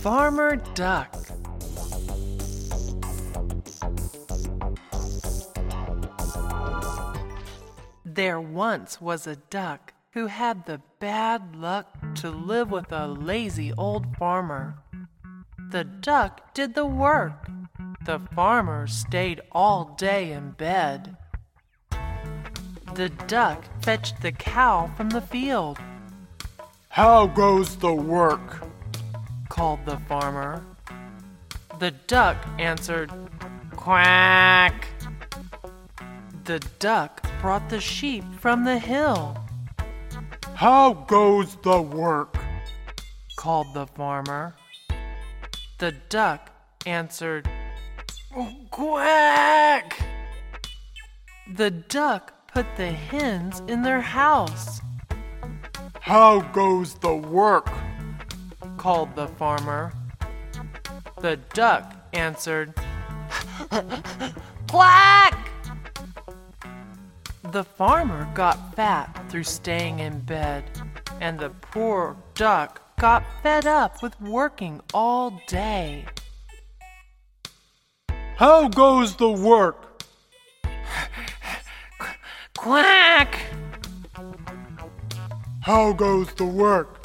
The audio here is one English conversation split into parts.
Farmer Duck. There once was a duck who had the bad luck to live with a lazy old farmer. The duck did the work. The farmer stayed all day in bed. The duck fetched the cow from the field, How goes the work? Called the farmer. The duck answered, Quack. The duck brought the sheep from the hill, How goes the work? called the farmer. The duck answered, oh, Quack. The duck put the hens in their house, How goes the work? Called the farmer. The duck answered, Quack! The farmer got fat through staying in bed, and the poor duck got fed up with working all day. How goes the work? Quack! How goes the work?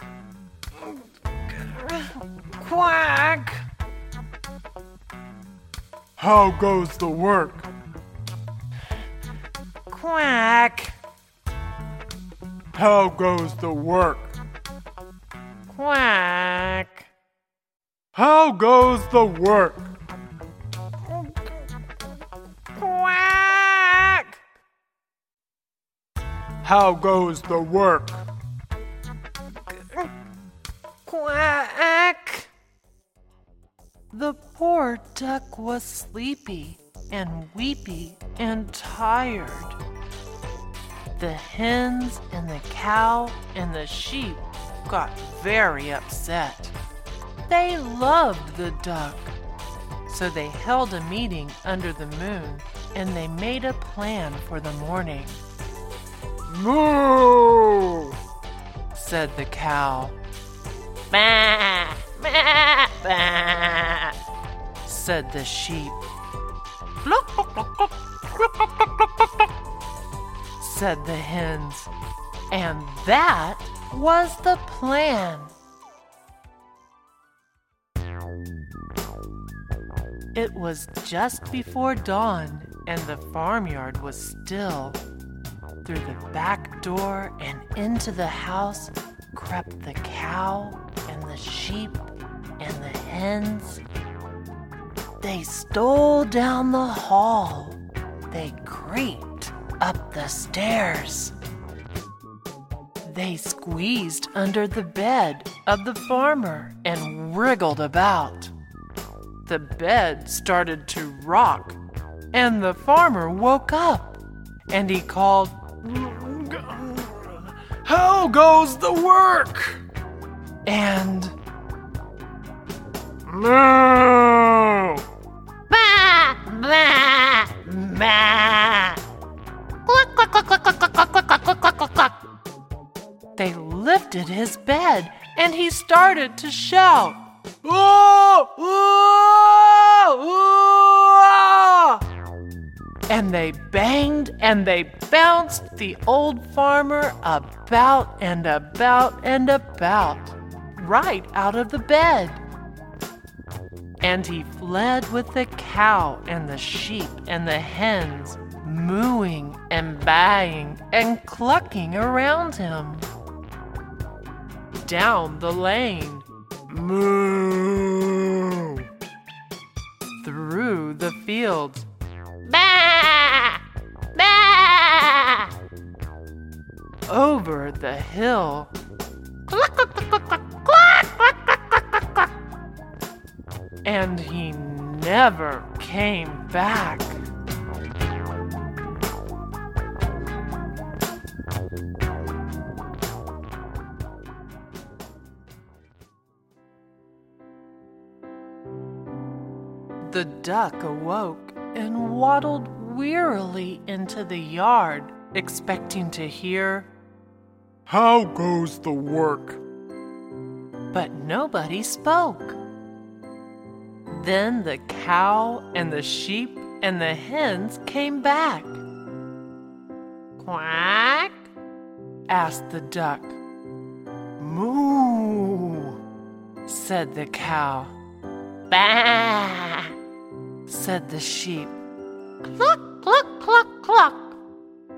How goes the work? Quack! How goes the work? Quack! How goes the work? Quack! How goes the work? Quack! The poor duck was sleepy and weepy and tired. The hens and the cow and the sheep got very upset. They loved the duck. So they held a meeting under the moon and they made a plan for the morning, Moo! said the cow. Bah, said the sheep. said the hens. And that was the plan. It was just before dawn, and the farmyard was still. Through the back door and into the house crept the cow and the sheep They stole down the hall. They creeped up the stairs. They squeezed under the bed of the farmer and wriggled about. The bed started to rock, and the farmer woke up and he called, How goes the work? and Moo! Bah! Bah! Bah! Cluck, cluck, cluck, cluck, cluck, cluck, cluck, cluck, cluck, cluck. They lifted his bed and he started to shout. Oh! Oh! Oh! And they banged and they bounced the old farmer about and about and about, right out of the bed. And he fled with the cow and the sheep and the hens, mooing and baying and clucking around him. Down the lane, Moo! through the fields. Bah! Bah! Over the hill. And he never came back. The duck awoke and waddled wearily into the yard, expecting to hear, How goes the work? but nobody spoke. Then the cow and the sheep and the hens came back. Quack? asked the duck. Moo, said the cow. Bah, said the sheep. Cluck, cluck, cluck, cluck,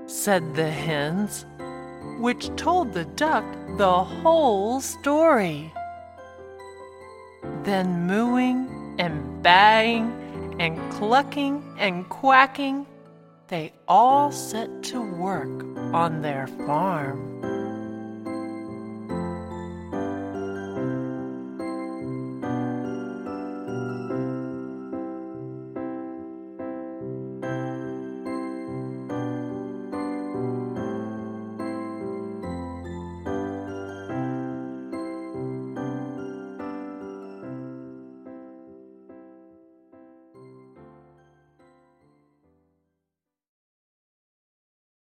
said the hens, which told the duck the whole story. Then mooing and baying and clucking and quacking, they all set to work on their farm.